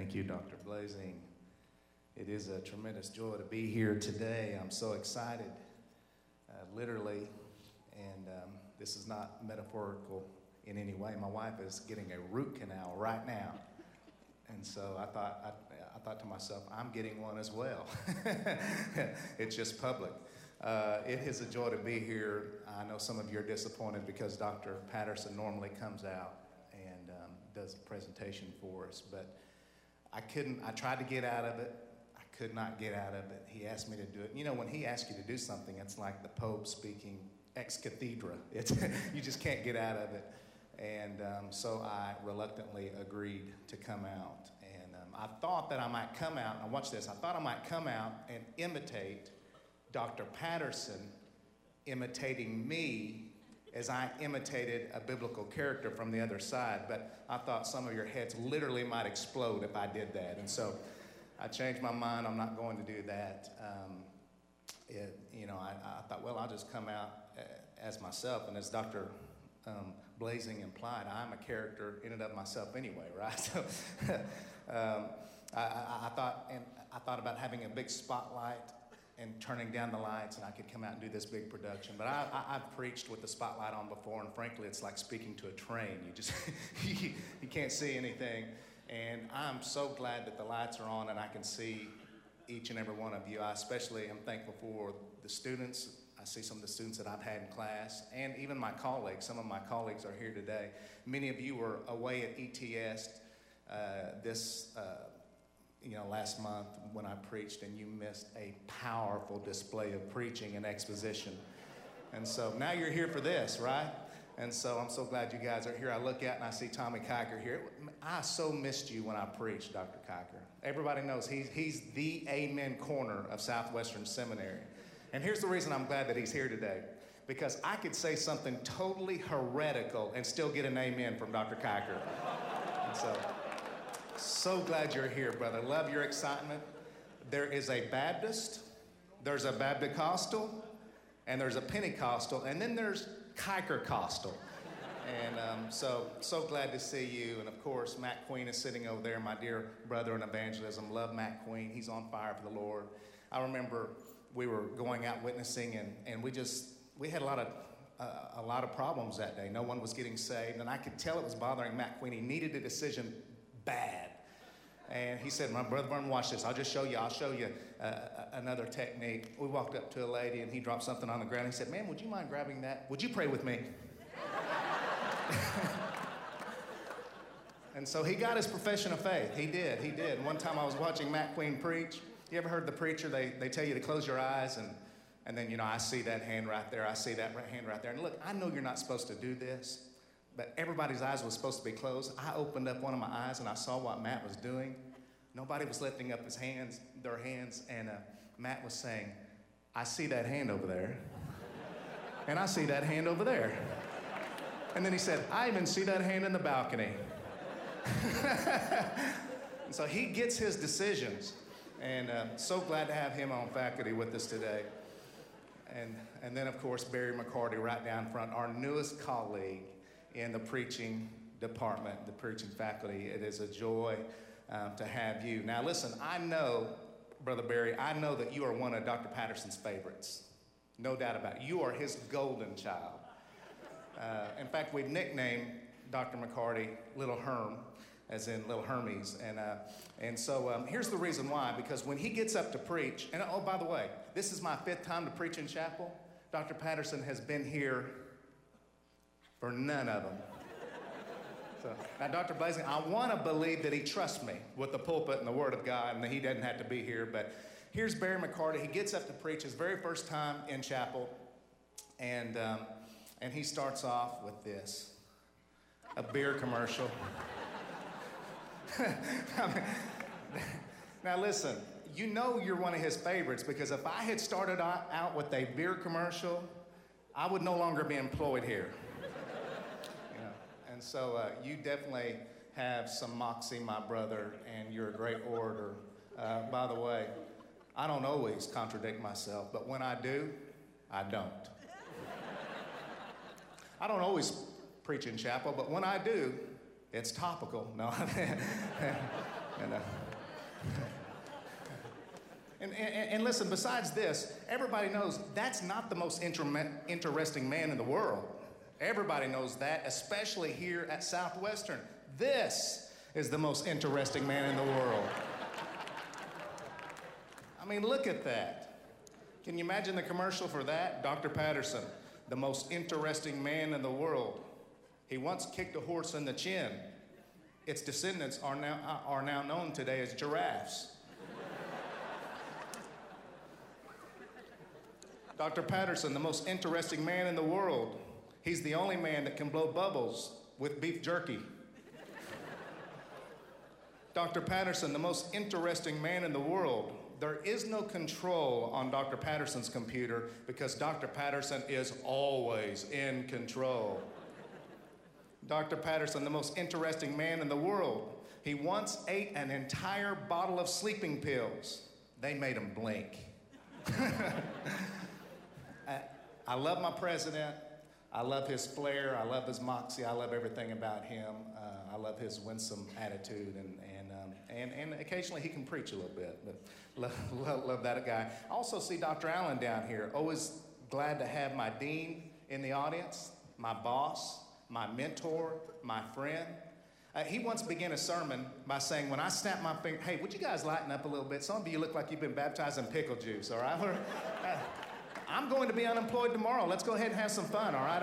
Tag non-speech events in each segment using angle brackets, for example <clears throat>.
Thank you, Dr. Blaising. It is a tremendous joy to be here today. I'm so excited, uh, literally, and um, this is not metaphorical in any way. My wife is getting a root canal right now. And so I thought, I, I thought to myself, I'm getting one as well. <laughs> it's just public. Uh, it is a joy to be here. I know some of you are disappointed because Dr. Patterson normally comes out and um, does a presentation for us, but I couldn't, I tried to get out of it. I could not get out of it. He asked me to do it. You know, when he asks you to do something, it's like the Pope speaking ex cathedra. <laughs> It's, you just can't get out of it. And um, so I reluctantly agreed to come out. And um, I thought that I might come out, and watch this, I thought I might come out and imitate Dr. Patterson imitating me as I imitated a biblical character from the other side, but I thought some of your heads literally might explode if I did that. And so I changed my mind. I'm not going to do that. Um, it, you know, I, I, thought, well, I'll just come out uh, as myself. And as Dr. Um, Blaising implied, I'm a character in and of myself anyway, <laughs> right? So <laughs> um, I, I, I, thought, and I thought about having a big spotlight and turning down the lights, and I could come out and do this big production. But I, have preached with the spotlight on before, and frankly, it's like speaking to a train. You just <laughs> you, you can't see anything. And I'm so glad that the lights are on and I can see each and every one of you. I especially am thankful for the students. I see some of the students that I've had in class, and even my colleagues. Some of my colleagues are here today. Many of you were away at ETS uh, this. Uh, you know, last month when I preached, and you missed a powerful display of preaching and exposition. And so now you're here for this, right? And so I'm so glad you guys are here. I look out and I see Tommy Kiker here. I so missed you when I preached, Dr. Kiker. Everybody knows he's, he's the amen corner of Southwestern Seminary. And here's the reason I'm glad that he's here today because I could say something totally heretical and still get an amen from Dr. Kiker. And so so glad you're here, brother. Love your excitement. There is a Baptist, there's a Baptist-costal, and there's a Pentecostal, and then there's Kiker-costal. And um, so, so glad to see you. And of course, Matt Queen is sitting over there, my dear brother in evangelism. Love Matt Queen. He's on fire for the Lord. I remember we were going out witnessing, and, and we just, we had a lot of uh, a lot of problems that day. No one was getting saved, and I could tell it was bothering Matt Queen. He needed a decision bad. And he said, My brother Vernon, watch this. I'll just show you. I'll show you uh, uh, another technique. We walked up to a lady and he dropped something on the ground. He said, Ma'am, would you mind grabbing that? Would you pray with me? <laughs> and so he got his profession of faith. He did. He did. One time I was watching Matt Queen preach. You ever heard the preacher? They, they tell you to close your eyes and and then, you know, I see that hand right there. I see that hand right there. And look, I know you're not supposed to do this but everybody's eyes was supposed to be closed. I opened up one of my eyes and I saw what Matt was doing. Nobody was lifting up his hands, their hands, and uh, Matt was saying, "I see that hand over there, <laughs> and I see that hand over there." And then he said, "I even see that hand in the balcony." <laughs> and so he gets his decisions, and uh, so glad to have him on faculty with us today. And, and then, of course, Barry McCarty right down front, our newest colleague in the preaching department, the preaching faculty. It is a joy um, to have you. Now, listen, I know, Brother Barry, I know that you are one of Dr. Patterson's favorites. No doubt about it. You are his golden child. Uh, in fact, we've nicknamed Dr. McCarty Little Herm, as in Little Hermes. And, uh, and so um, here's the reason why because when he gets up to preach, and oh, by the way, this is my fifth time to preach in chapel. Dr. Patterson has been here for none of them. So, now, Dr. Blaising, I want to believe that he trusts me with the pulpit and the Word of God and that he doesn't have to be here. But here's Barry McCarty. He gets up to preach his very first time in chapel, and, um, and he starts off with this a beer commercial. <laughs> now, listen, you know you're one of his favorites because if I had started out with a beer commercial, I would no longer be employed here. And so uh, you definitely have some moxie, my brother, and you're a great orator. Uh, by the way, I don't always contradict myself, but when I do, I don't. I don't always preach in chapel, but when I do, it's topical. No, <laughs> And, uh, and, and, and, listen, besides this, everybody knows that's not the most inter- interesting man in the world. Everybody knows that, especially here at Southwestern. This is the most interesting man in the world. I mean, look at that. Can you imagine the commercial for that? Dr. Patterson, the most interesting man in the world. He once kicked a horse in the chin. Its descendants are now, uh, are now known today as giraffes. Dr. Patterson, the most interesting man in the world. He's the only man that can blow bubbles with beef jerky. Dr. Patterson, the most interesting man in the world. There is no control on Dr. Patterson's computer because Dr. Patterson is always in control. Dr. Patterson, the most interesting man in the world. He once ate an entire bottle of sleeping pills. They made him blink. <laughs> I love my president. I love his flair. I love his moxie. I love everything about him. Uh, I love his winsome attitude, and and, um, and and occasionally he can preach a little bit. But <laughs> love, love, love that guy. I also see Dr. Allen down here. Always glad to have my dean in the audience, my boss, my mentor, my friend. Uh, he once began a sermon by saying, When I snap my finger, hey, would you guys lighten up a little bit? Some of you look like you've been baptized in pickle juice, all right? <laughs> I'm going to be unemployed tomorrow. Let's go ahead and have some fun, all right?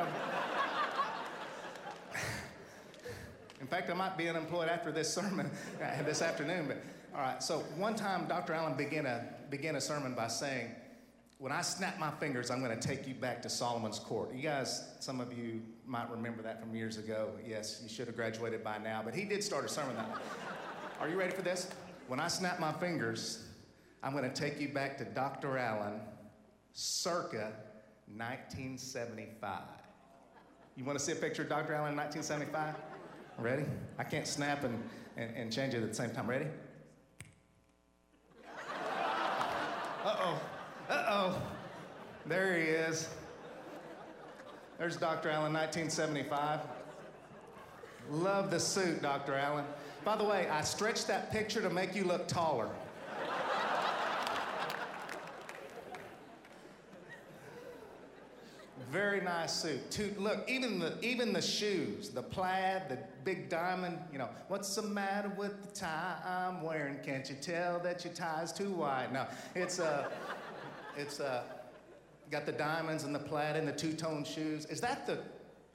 In fact, I might be unemployed after this sermon <laughs> this afternoon. But all right. So one time, Dr. Allen began a began a sermon by saying, "When I snap my fingers, I'm going to take you back to Solomon's court." You guys, some of you might remember that from years ago. Yes, you should have graduated by now. But he did start a sermon that. Are you ready for this? When I snap my fingers, I'm going to take you back to Dr. Allen circa 1975. You want to see a picture of Dr. Allen in 1975? Ready? I can't snap and, and, and change it at the same time. Ready? Uh oh. Uh oh. There he is. There's Dr. Allen, 1975. Love the suit, Dr. Allen. By the way, I stretched that picture to make you look taller. Very nice suit. Two, look, even the even the shoes, the plaid, the big diamond. You know, what's the matter with the tie I'm wearing? Can't you tell that your tie's too wide? No, it's a, uh, it's a, uh, got the diamonds and the plaid and the two-tone shoes. Is that the,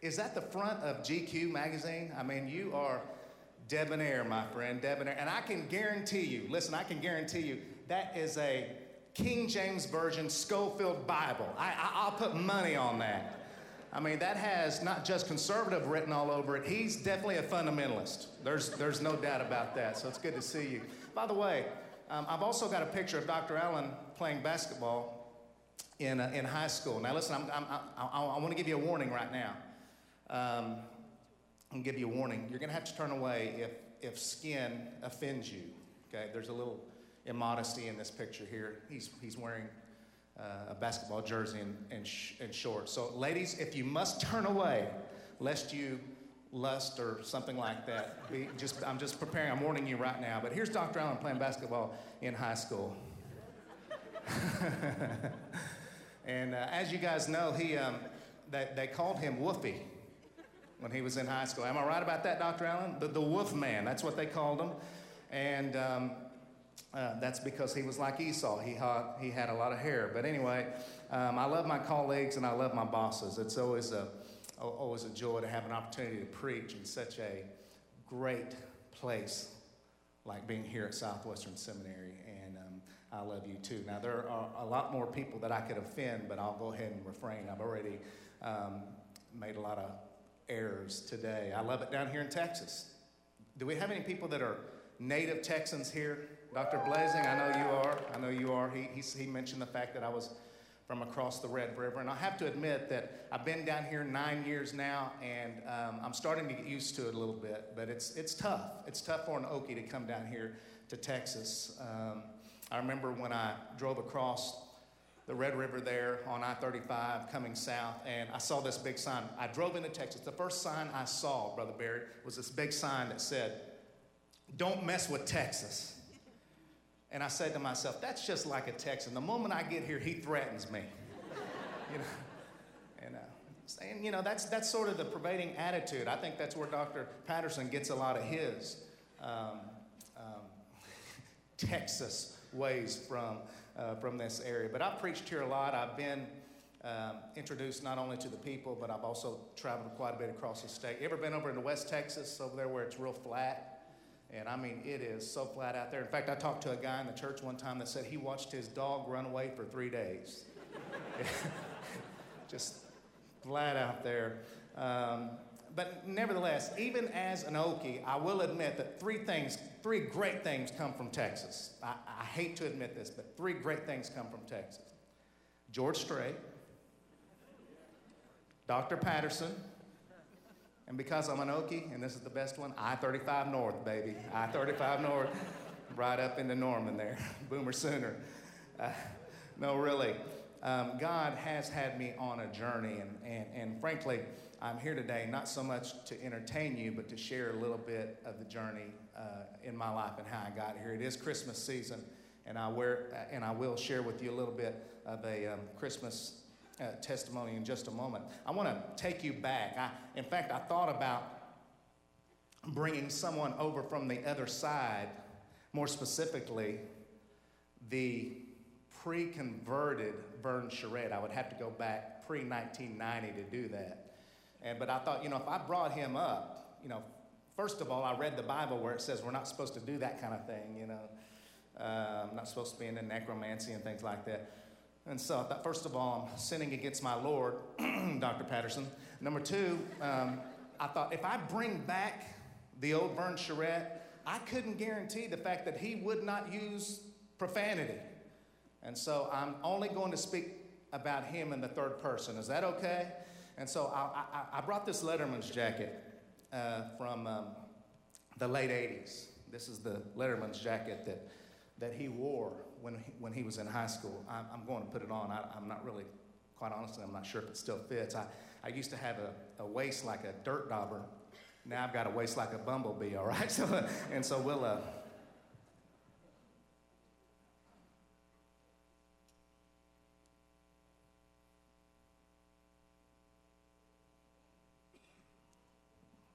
is that the front of GQ magazine? I mean, you are debonair, my friend, debonair. And I can guarantee you, listen, I can guarantee you, that is a King James Version Scofield Bible. I, will put money on that. I mean, that has not just conservative written all over it. He's definitely a fundamentalist. There's, there's no doubt about that. So it's good to see you. By the way, um, I've also got a picture of Dr. Allen playing basketball in, uh, in high school. Now, listen, I'm, I'm, i I, I want to give you a warning right now. Um, to give you a warning. You're going to have to turn away if, if skin offends you. Okay? There's a little immodesty in this picture here. He's, he's wearing uh, a basketball jersey and, and, sh- and shorts. So, ladies, if you must turn away, lest you lust or something like that, just, I'm just preparing, I'm warning you right now. But here's Dr. Allen playing basketball in high school. <laughs> and uh, as you guys know, he, um, they, they called him Woofy when he was in high school. Am I right about that, Dr. Allen? The, the Wolf Man, that's what they called him. And um, uh, that's because he was like Esau. He had, he had a lot of hair. But anyway, um, I love my colleagues and I love my bosses. It's always a, always a joy to have an opportunity to preach in such a great place like being here at Southwestern Seminary. And um, I love you too. Now, there are a lot more people that I could offend, but I'll go ahead and refrain. I've already um, made a lot of errors today. I love it down here in Texas. Do we have any people that are native Texans here? Dr. Blaising, I know you are. I know you are. He, he, he mentioned the fact that I was from across the Red River. And I have to admit that I've been down here nine years now, and um, I'm starting to get used to it a little bit. But it's, it's tough. It's tough for an Okie to come down here to Texas. Um, I remember when I drove across the Red River there on I 35 coming south, and I saw this big sign. I drove into Texas. The first sign I saw, Brother Barry, was this big sign that said, don't mess with Texas. And I said to myself, that's just like a Texan. The moment I get here, he threatens me. <laughs> you know, and, uh, and you know that's that's sort of the pervading attitude. I think that's where Dr. Patterson gets a lot of his um, um, <laughs> Texas ways from uh, from this area. But I've preached here a lot. I've been um, introduced not only to the people, but I've also traveled quite a bit across the state. You ever been over into West Texas, over there where it's real flat? And I mean, it is so flat out there. In fact, I talked to a guy in the church one time that said he watched his dog run away for three days. <laughs> Just flat out there. Um, but nevertheless, even as an Okie, I will admit that three things, three great things come from Texas. I, I hate to admit this, but three great things come from Texas George Strait, Dr. Patterson, and because I'm an Okie, and this is the best one, I 35 North, baby. I 35 North, right up into Norman there. <laughs> Boomer Sooner. Uh, no, really. Um, God has had me on a journey, and, and, and frankly, I'm here today not so much to entertain you, but to share a little bit of the journey uh, in my life and how I got here. It is Christmas season, and I, wear, uh, and I will share with you a little bit of a um, Christmas uh, testimony in just a moment. I want to take you back. I, in fact, I thought about bringing someone over from the other side, more specifically, the pre converted Vern Charette. I would have to go back pre 1990 to do that. And, but I thought, you know, if I brought him up, you know, first of all, I read the Bible where it says we're not supposed to do that kind of thing, you know. Uh, I'm not supposed to be into necromancy and things like that. And so I thought, first of all, I'm sinning against my Lord, <clears throat> Dr. Patterson. Number two, um, I thought if I bring back the old Vern Charette, I couldn't guarantee the fact that he would not use profanity. And so I'm only going to speak about him in the third person. Is that okay? And so I, I, I brought this Letterman's jacket uh, from um, the late 80s. This is the Letterman's jacket that, that he wore when he, when he was in high school. I'm, I'm going to put it on. I, am not really, quite honestly, I'm not sure if it still fits. I, I used to have a, a waist like a dirt dauber. Now I've got a waist like a bumblebee, all right? <laughs> So, and so we'll. Uh,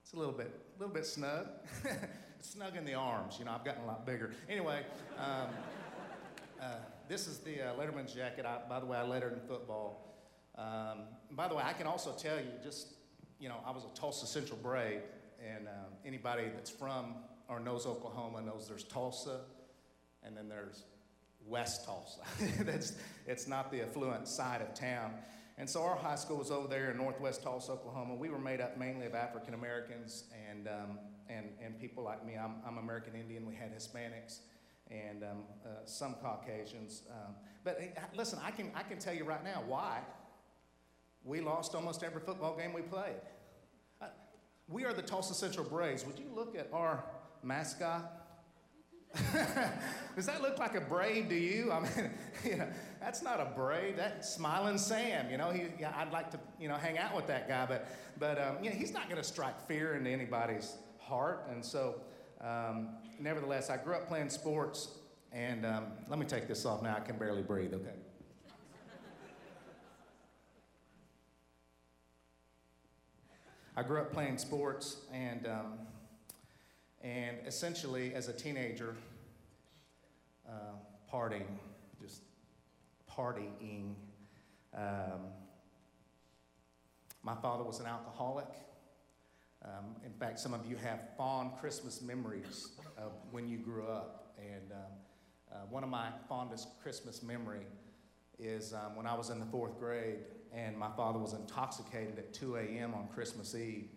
It's a little bit, a little bit snug. <laughs> snug in the arms. You know, I've gotten a lot bigger. Anyway, um, uh, this is the uh, Letterman's jacket. I, by the way, I lettered in football. Um, by the way, I can also tell you, just you know, I was a Tulsa Central Brave, and um, anybody that's from or knows Oklahoma knows there's Tulsa, and then there's West Tulsa. <laughs> that's it's not the affluent side of town. And so our high school was over there in northwest Tulsa, Oklahoma. We were made up mainly of African Americans and, um, and, and people like me. I'm, I'm American Indian. We had Hispanics and um, uh, some Caucasians. Um, but listen, I can, I can tell you right now why we lost almost every football game we played. Uh, we are the Tulsa Central Braves. Would you look at our mascot? <laughs> Does that look like a brave to you? I mean, <laughs> you know, that's not a brave. That's Smiling Sam. You know, he, yeah, I'd like to, you know, hang out with that guy, but, but um, you know, he's not going to strike fear into anybody's heart. And so, um, nevertheless, I grew up playing sports, and um, let me take this off now. I can barely breathe, okay? I grew up playing sports, and, um, and essentially, as a teenager, uh, partying, just partying. Um, my father was an alcoholic. Um, in fact, some of you have fond Christmas memories of when you grew up. And um, uh, one of my fondest Christmas memory is um, when I was in the fourth grade and my father was intoxicated at 2 a.m. on Christmas Eve.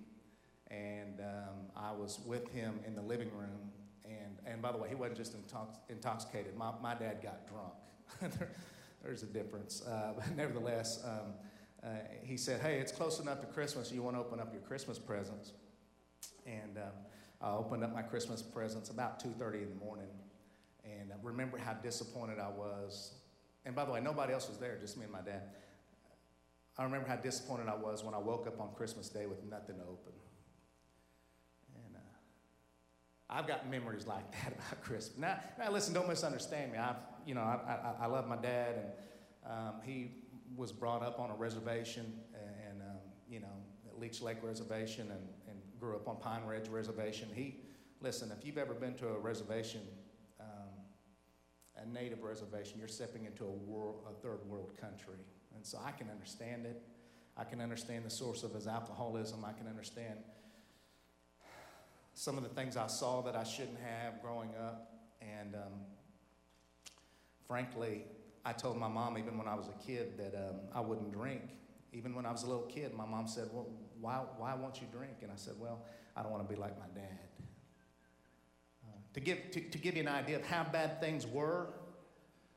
And um, I was with him in the living room. And, and by the way, he wasn't just intox- intoxicated, my, my dad got drunk. <laughs> there, there's a difference. Uh, but nevertheless, um, uh, he said, Hey, it's close enough to Christmas. You want to open up your Christmas presents? And um, I opened up my Christmas presents about 2.30 in the morning and I remember how disappointed I was. And by the way, nobody else was there, just me and my dad. I remember how disappointed I was when I woke up on Christmas Day with nothing to open. And uh, I've got memories like <laughs> that about Christmas. Now, now listen, don't misunderstand me. I've, you know, I, I, I love my dad, and um, he was brought up on a reservation, and, um, you know, at Leech Lake Reservation, and, and grew up on Pine Ridge Reservation. He, listen, if you've ever been to a reservation, um, a native reservation, you're stepping into a, world, a third world country. And so I can understand it. I can understand the source of his alcoholism. I can understand some of the things I saw that I shouldn't have growing up. And um, frankly, I told my mom, even when I was a kid, that um, I wouldn't drink. Even when I was a little kid, my mom said, Well, why, why won't you drink? And I said, Well, I don't want to be like my dad. Uh, to, give, to, to give you an idea of how bad things were,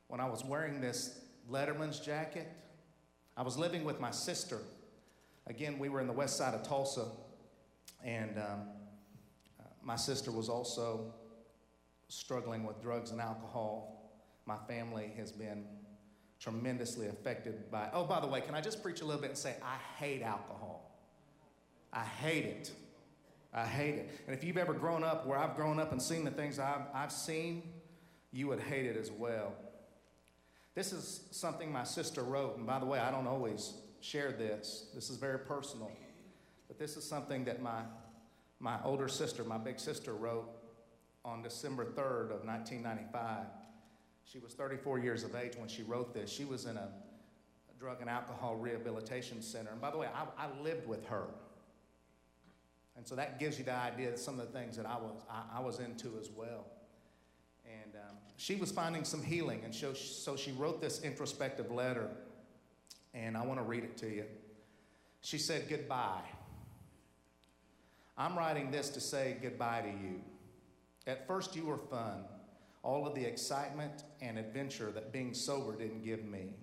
when I was wearing this Letterman's jacket, I was living with my sister. Again, we were in the west side of Tulsa, and um, uh, my sister was also struggling with drugs and alcohol. My family has been tremendously affected by. Oh, by the way, can I just preach a little bit and say, I hate alcohol. I hate it. I hate it. And if you've ever grown up where I've grown up and seen the things I've, I've seen, you would hate it as well. This is something my sister wrote, and by the way, I don't always share this. This is very personal. But this is something that my, my older sister, my big sister, wrote on December 3rd of 1995. She was 34 years of age when she wrote this. She was in a, drug and alcohol rehabilitation center. And by the way, I, I, lived with her. And so that gives you the idea of some of the things that I was, I, I was into as well. And um, she was finding some healing, and so, so she wrote this introspective letter, and I want to read it to you. She said, Goodbye. I'm writing this to say goodbye to you. At first, you were fun, all of the excitement and adventure that being sober didn't give me.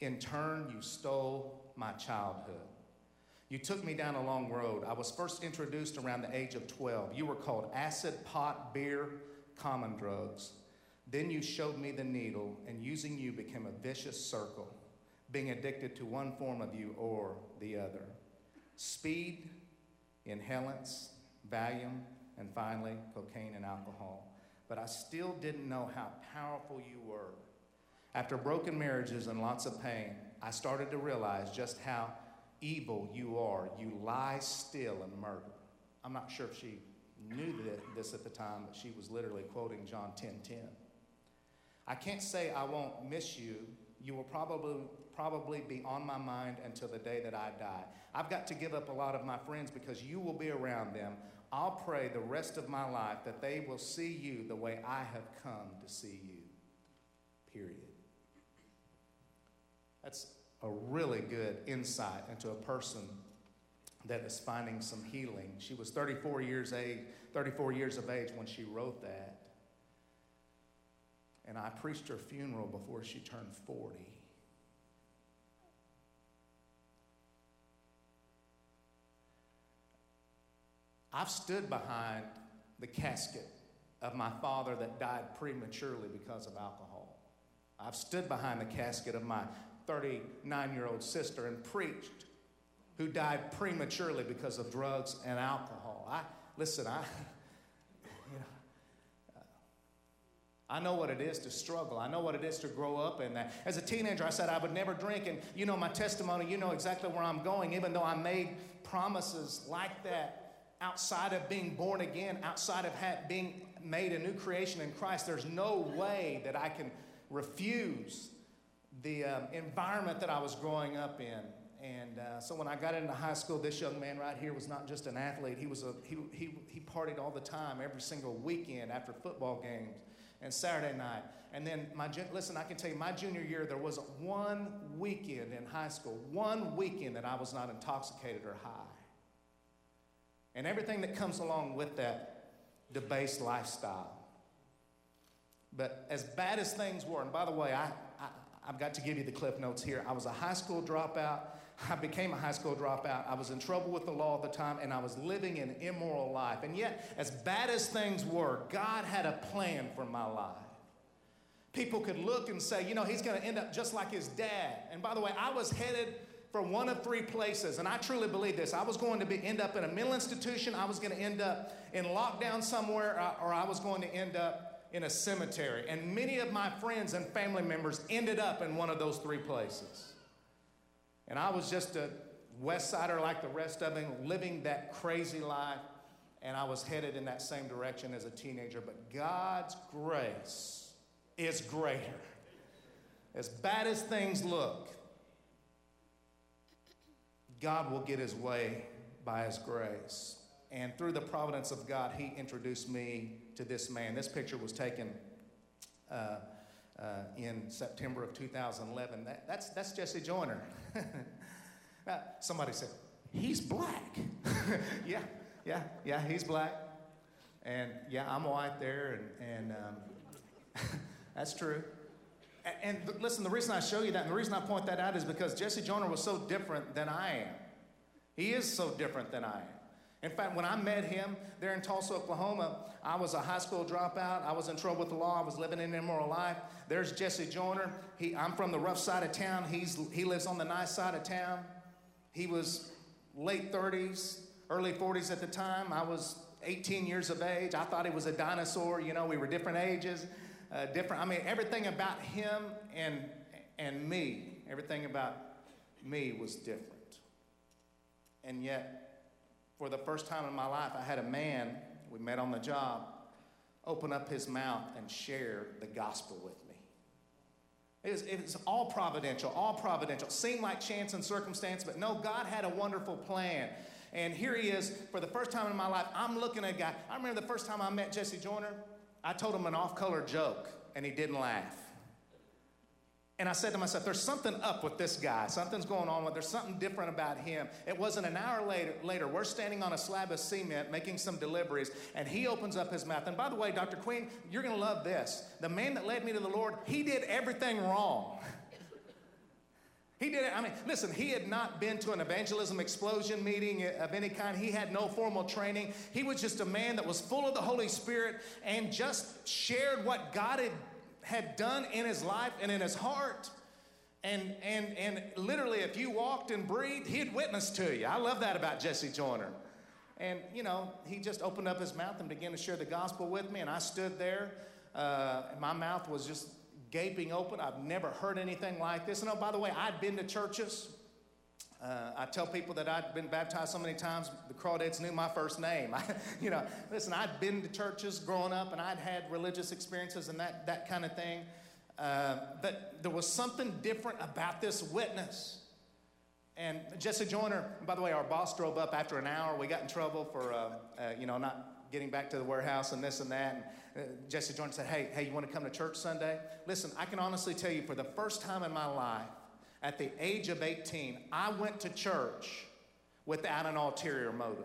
In turn, you stole my childhood. You took me down a long road. I was first introduced around the age of 12. You were called acid, pot, beer, common drugs. Then you showed me the needle, and using you became a vicious circle, being addicted to one form of you or the other. Speed, inhalants, Valium, and finally, cocaine and alcohol. But I still didn't know how powerful you were. After broken marriages and lots of pain, I started to realize just how evil you are. You lie, steal, and murder. I'm not sure if she knew this at the time, but she was literally quoting John 10 10. I can't say I won't miss you. You will probably, probably be on my mind until the day that I die. I've got to give up a lot of my friends because you will be around them. I'll pray the rest of my life that they will see you the way I have come to see you. Period. That's a really good insight into a person that is finding some healing. She was 34 years age, 34 years of age when she wrote that. And I preached her funeral before she turned 40. I've stood behind the casket of my father that died prematurely because of alcohol. I've stood behind the casket of my 39 year old sister and preached who died prematurely because of drugs and alcohol. I listen, I <laughs> you know, I know what it is to struggle. I know what it is to grow up in that. As a teenager, I said I would never drink, and you know my testimony, you know exactly where I'm going, even though I made promises like that outside of being born again, outside of being made a new creation in Christ. There's no way that I can refuse the um, environment that I was growing up in. And uh, so when I got into high school, this young man right here was not just an athlete. He was a he, he, he partied all the time, every single weekend after football games and Saturday night. And then my listen, I can tell you, my junior year there was one weekend in high school, one weekend that I was not intoxicated or high. And everything that comes along with that debased lifestyle. But as bad as things were, and by the way, I, I I've got to give you the cliff notes here. I was a high school dropout. <laughs> I became a high school dropout. I was in trouble with the law at the time, and I was living an immoral life. And yet, as bad as things were, God had a plan for my life. People could look and say, you know, he's going to end up just like his dad. And by the way, I was headed for one of three places. And I truly believe this. I was going to be, end up in a mental institution, I was going to end up in lockdown somewhere, uh, or I was going to end up in a cemetery. And many of my friends and family members ended up in one of those three places. And I was just a West Sider like the rest of them, living that crazy life. And I was headed in that same direction as a teenager. But God's grace is greater. As bad as things look, God will get his way by his grace. And through the providence of God, he introduced me to this man. This picture was taken uh, uh, in September of 2011. That, that's, that's Jesse Joyner. now, <laughs> somebody said, he's black. <laughs> yeah, yeah, yeah, he's black. And yeah, I'm white there, and, and um, <laughs> that's true. And, and listen, the reason I show you that, and the reason I point that out is because Jesse Joyner was so different than I am. He is so different than I am. In fact, when I met him there in Tulsa, Oklahoma, I was a high school dropout. I was in trouble with the law. I was living an immoral life. There's Jesse Joyner. He, I'm from the rough side of town. He's, he lives on the nice side of town. He was late 30s, early 40s at the time. I was 18 years of age. I thought he was a dinosaur. You know, we were different ages, uh, different. I mean, everything about him and, and me, everything about me was different. And yet, for the first time in my life, I had a man, we met on the job, open up his mouth and share the gospel with me. It was, it was all providential, all providential. Seemed like chance and circumstance, but no, God had a wonderful plan. And here he is, for the first time in my life, I'm looking at a guy. I remember the first time I met Jesse Joyner, I told him an off color joke, and he didn't laugh. And I said to myself, there's something up with this guy. Something's going on with There's something different about him. It wasn't an hour later, later, we're standing on a slab of cement making some deliveries, and he opens up his mouth. And by the way, Dr. Queen, you're to love this. The man that led me to the Lord, he did everything wrong. <laughs> He did it. I mean, listen, he had not been to an evangelism explosion meeting of any kind. He had no formal training. He was just a man that was full of the Holy Spirit and just shared what God had had done in his life and in his heart. And, and, and literally, if you walked and breathed, he'd witness to you. I love that about Jesse Joyner. And, you know, he just opened up his mouth and began to share the gospel with me. And I stood there. Uh, my mouth was just gaping open. I've never heard anything like this. And oh, by the way, I'd been to churches. Uh, I tell people that I'd been baptized so many times, the crawdads knew my first name. <laughs> You know, listen, I'd been to churches growing up and I'd had religious experiences and that, that kind of thing. Uh, but there was something different about this witness. And Jesse Joyner, by the way, our boss drove up after an hour. We got in trouble for, uh, uh you know, not getting back to the warehouse and this and that. And uh, Jesse Joyner said, hey, hey, you want to come to church Sunday? Listen, I can honestly tell you for the first time in my life, at the age of 18, I went to church without an ulterior motive.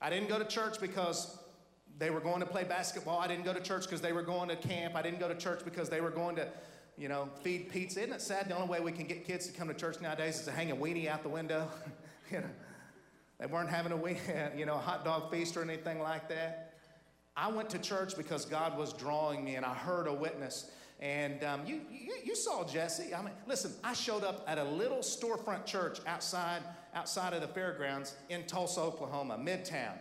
I didn't go to church because they were going to play basketball. I didn't go to church because they were going to camp. I didn't go to church because they were going to, you know, feed pizza. Isn't it sad the only way we can get kids to come to church nowadays is to hang a weenie out the window? <laughs> you know, they weren't having a <laughs> you know, a hot dog feast or anything like that. I went to church because God was drawing me and I heard a witness. And um, you, you, you, saw Jesse. I mean, listen, I showed up at a little storefront church outside, outside of the fairgrounds in Tulsa, Oklahoma, Midtown.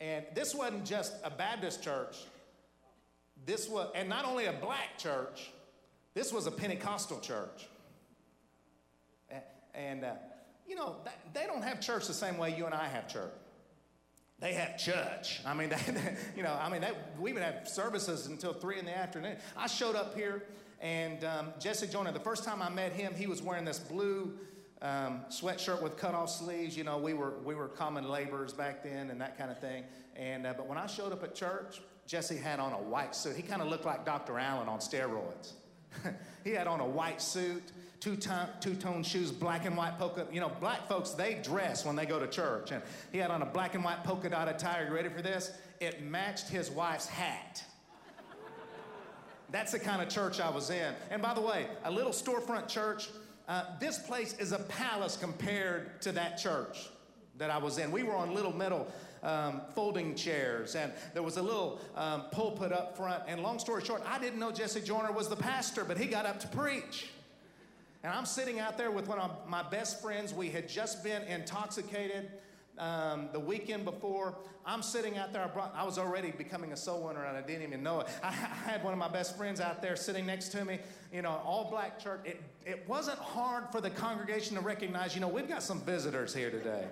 And this wasn't just a Baptist church. This was, and not only a black church, this was a Pentecostal church. And, and uh, you know, they don't have church the same way you and I have church. They have church. I mean, they, <laughs> they, you know, I mean, they, we would have services until three in the afternoon. I showed up here, and um, Jesse Joyner. The first time I met him, he was wearing this blue um, sweatshirt with cut-off sleeves. You know, we were we were common laborers back then, and that kind of thing. And uh, but when I showed up at church, Jesse had on a white suit. He kind of looked like Dr. Allen on steroids. <laughs> he had on a white suit two-tone, shoes, black and white polka. You know, black folks, they dress when they go to church. And he had on a black and white polka dot attire. You ready for this? It matched his wife's hat. That's the kind of church I was in. And by the way, a little storefront church, uh, this place is a palace compared to that church that I was in. We were on little metal um, folding chairs, and there was a little um, pulpit up front. And long story short, I didn't know Jesse Joyner was the pastor, but he got up to preach. And I'm sitting out there with one of my best friends. We had just been intoxicated um, the weekend before. I'm sitting out there. I, brought, I, was already becoming a soul winner, and I didn't even know it. I, I, had one of my best friends out there sitting next to me. You know, all black church. It, it wasn't hard for the congregation to recognize. You know, we've got some visitors here today.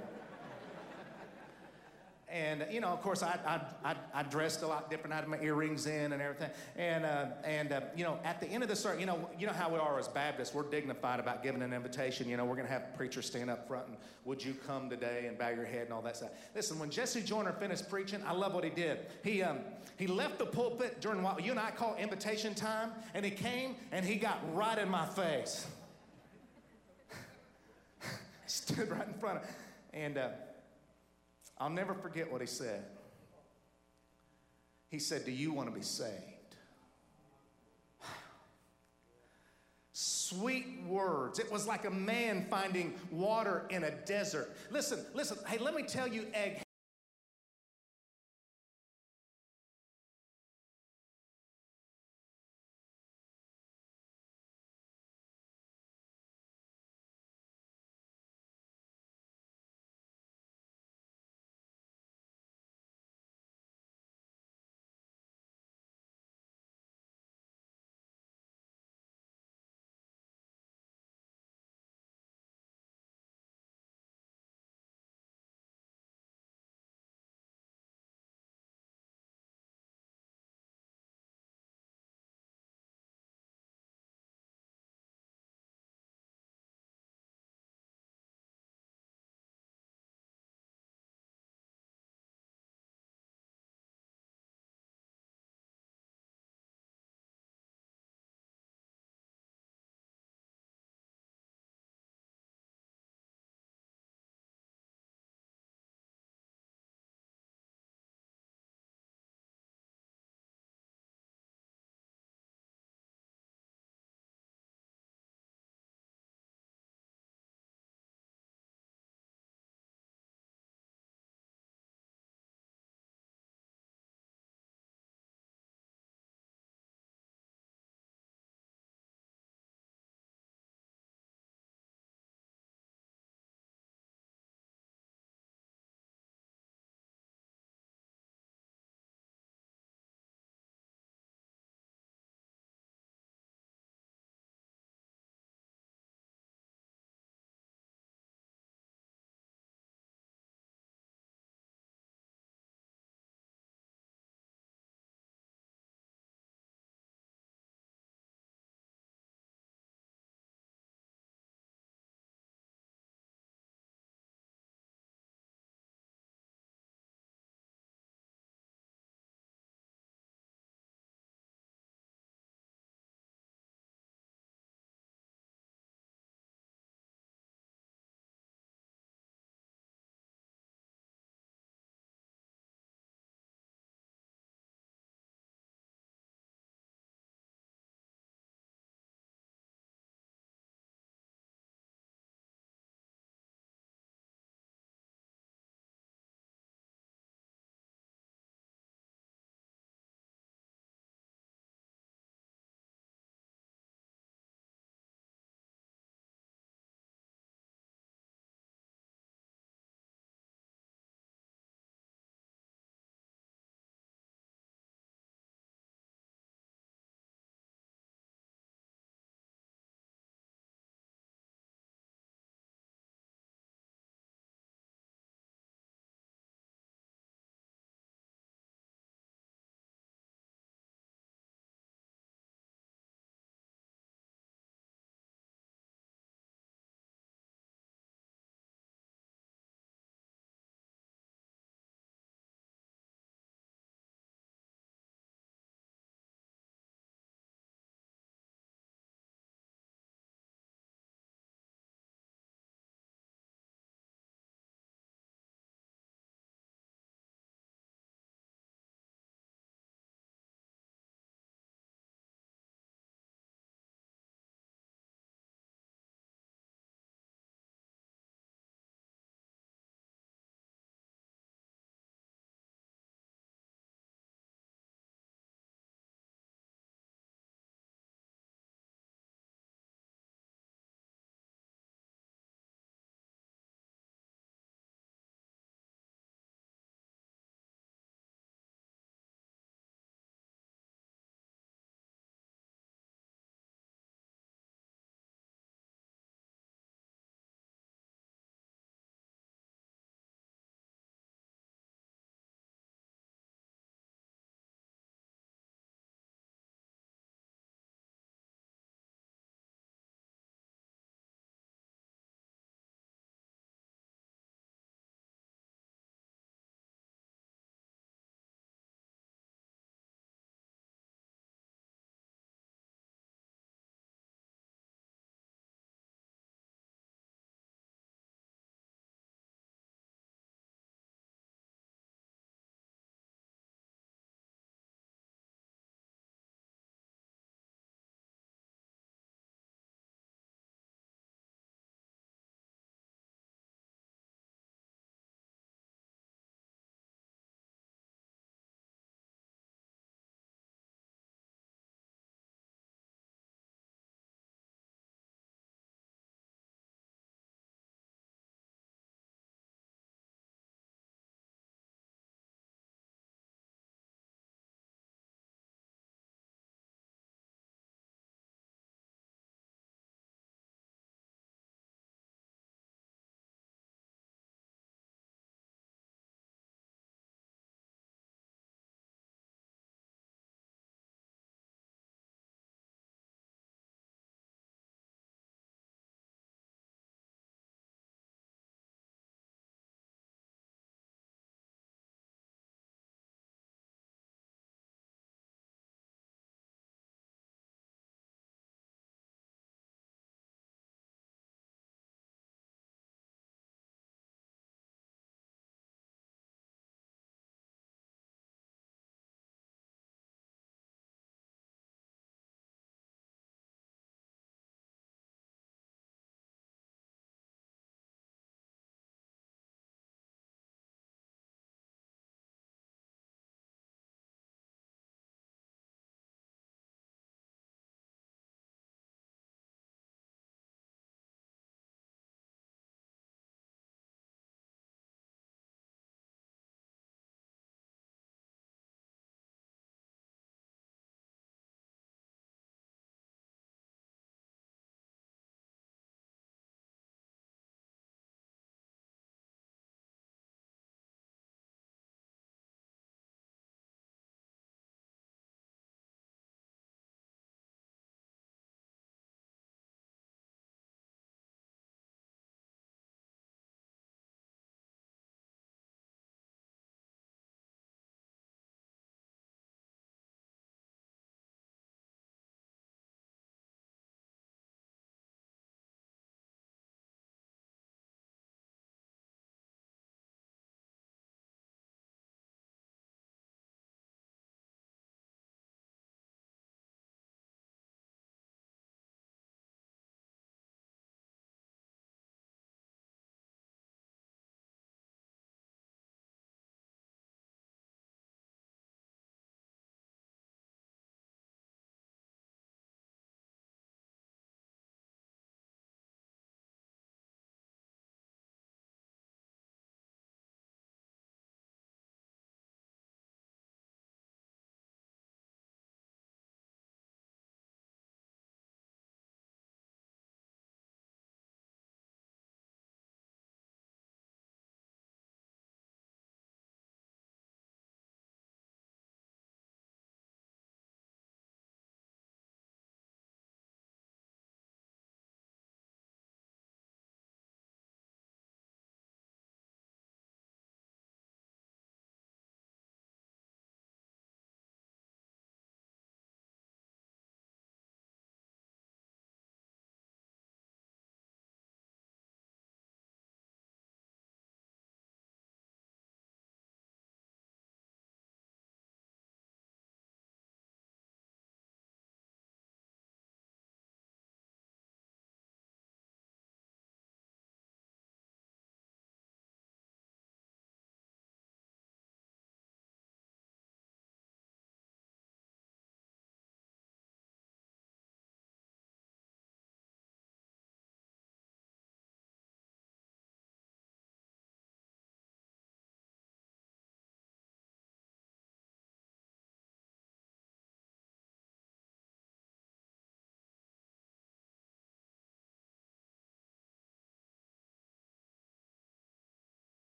And, you know, of course, I, I, I, I, dressed a lot different. I had my earrings in and everything. And, uh, and uh, you know, at the end of the service, you know, you know how we are as Baptists. We're dignified about giving an invitation. You know, we're going to have preachers stand up front and, would you come today and bow your head and all that stuff. Listen, when Jesse Joyner finished preaching, I love what he did. He, um, he left the pulpit during what you and I call invitation time, and he came and he got right in my face. <laughs> Stood right in front of, and, uh, I'll never forget what he said. He said, Do you want to be saved? Sweet words. It was like a man finding water in a desert. Listen, listen. Hey, let me tell you, Egg,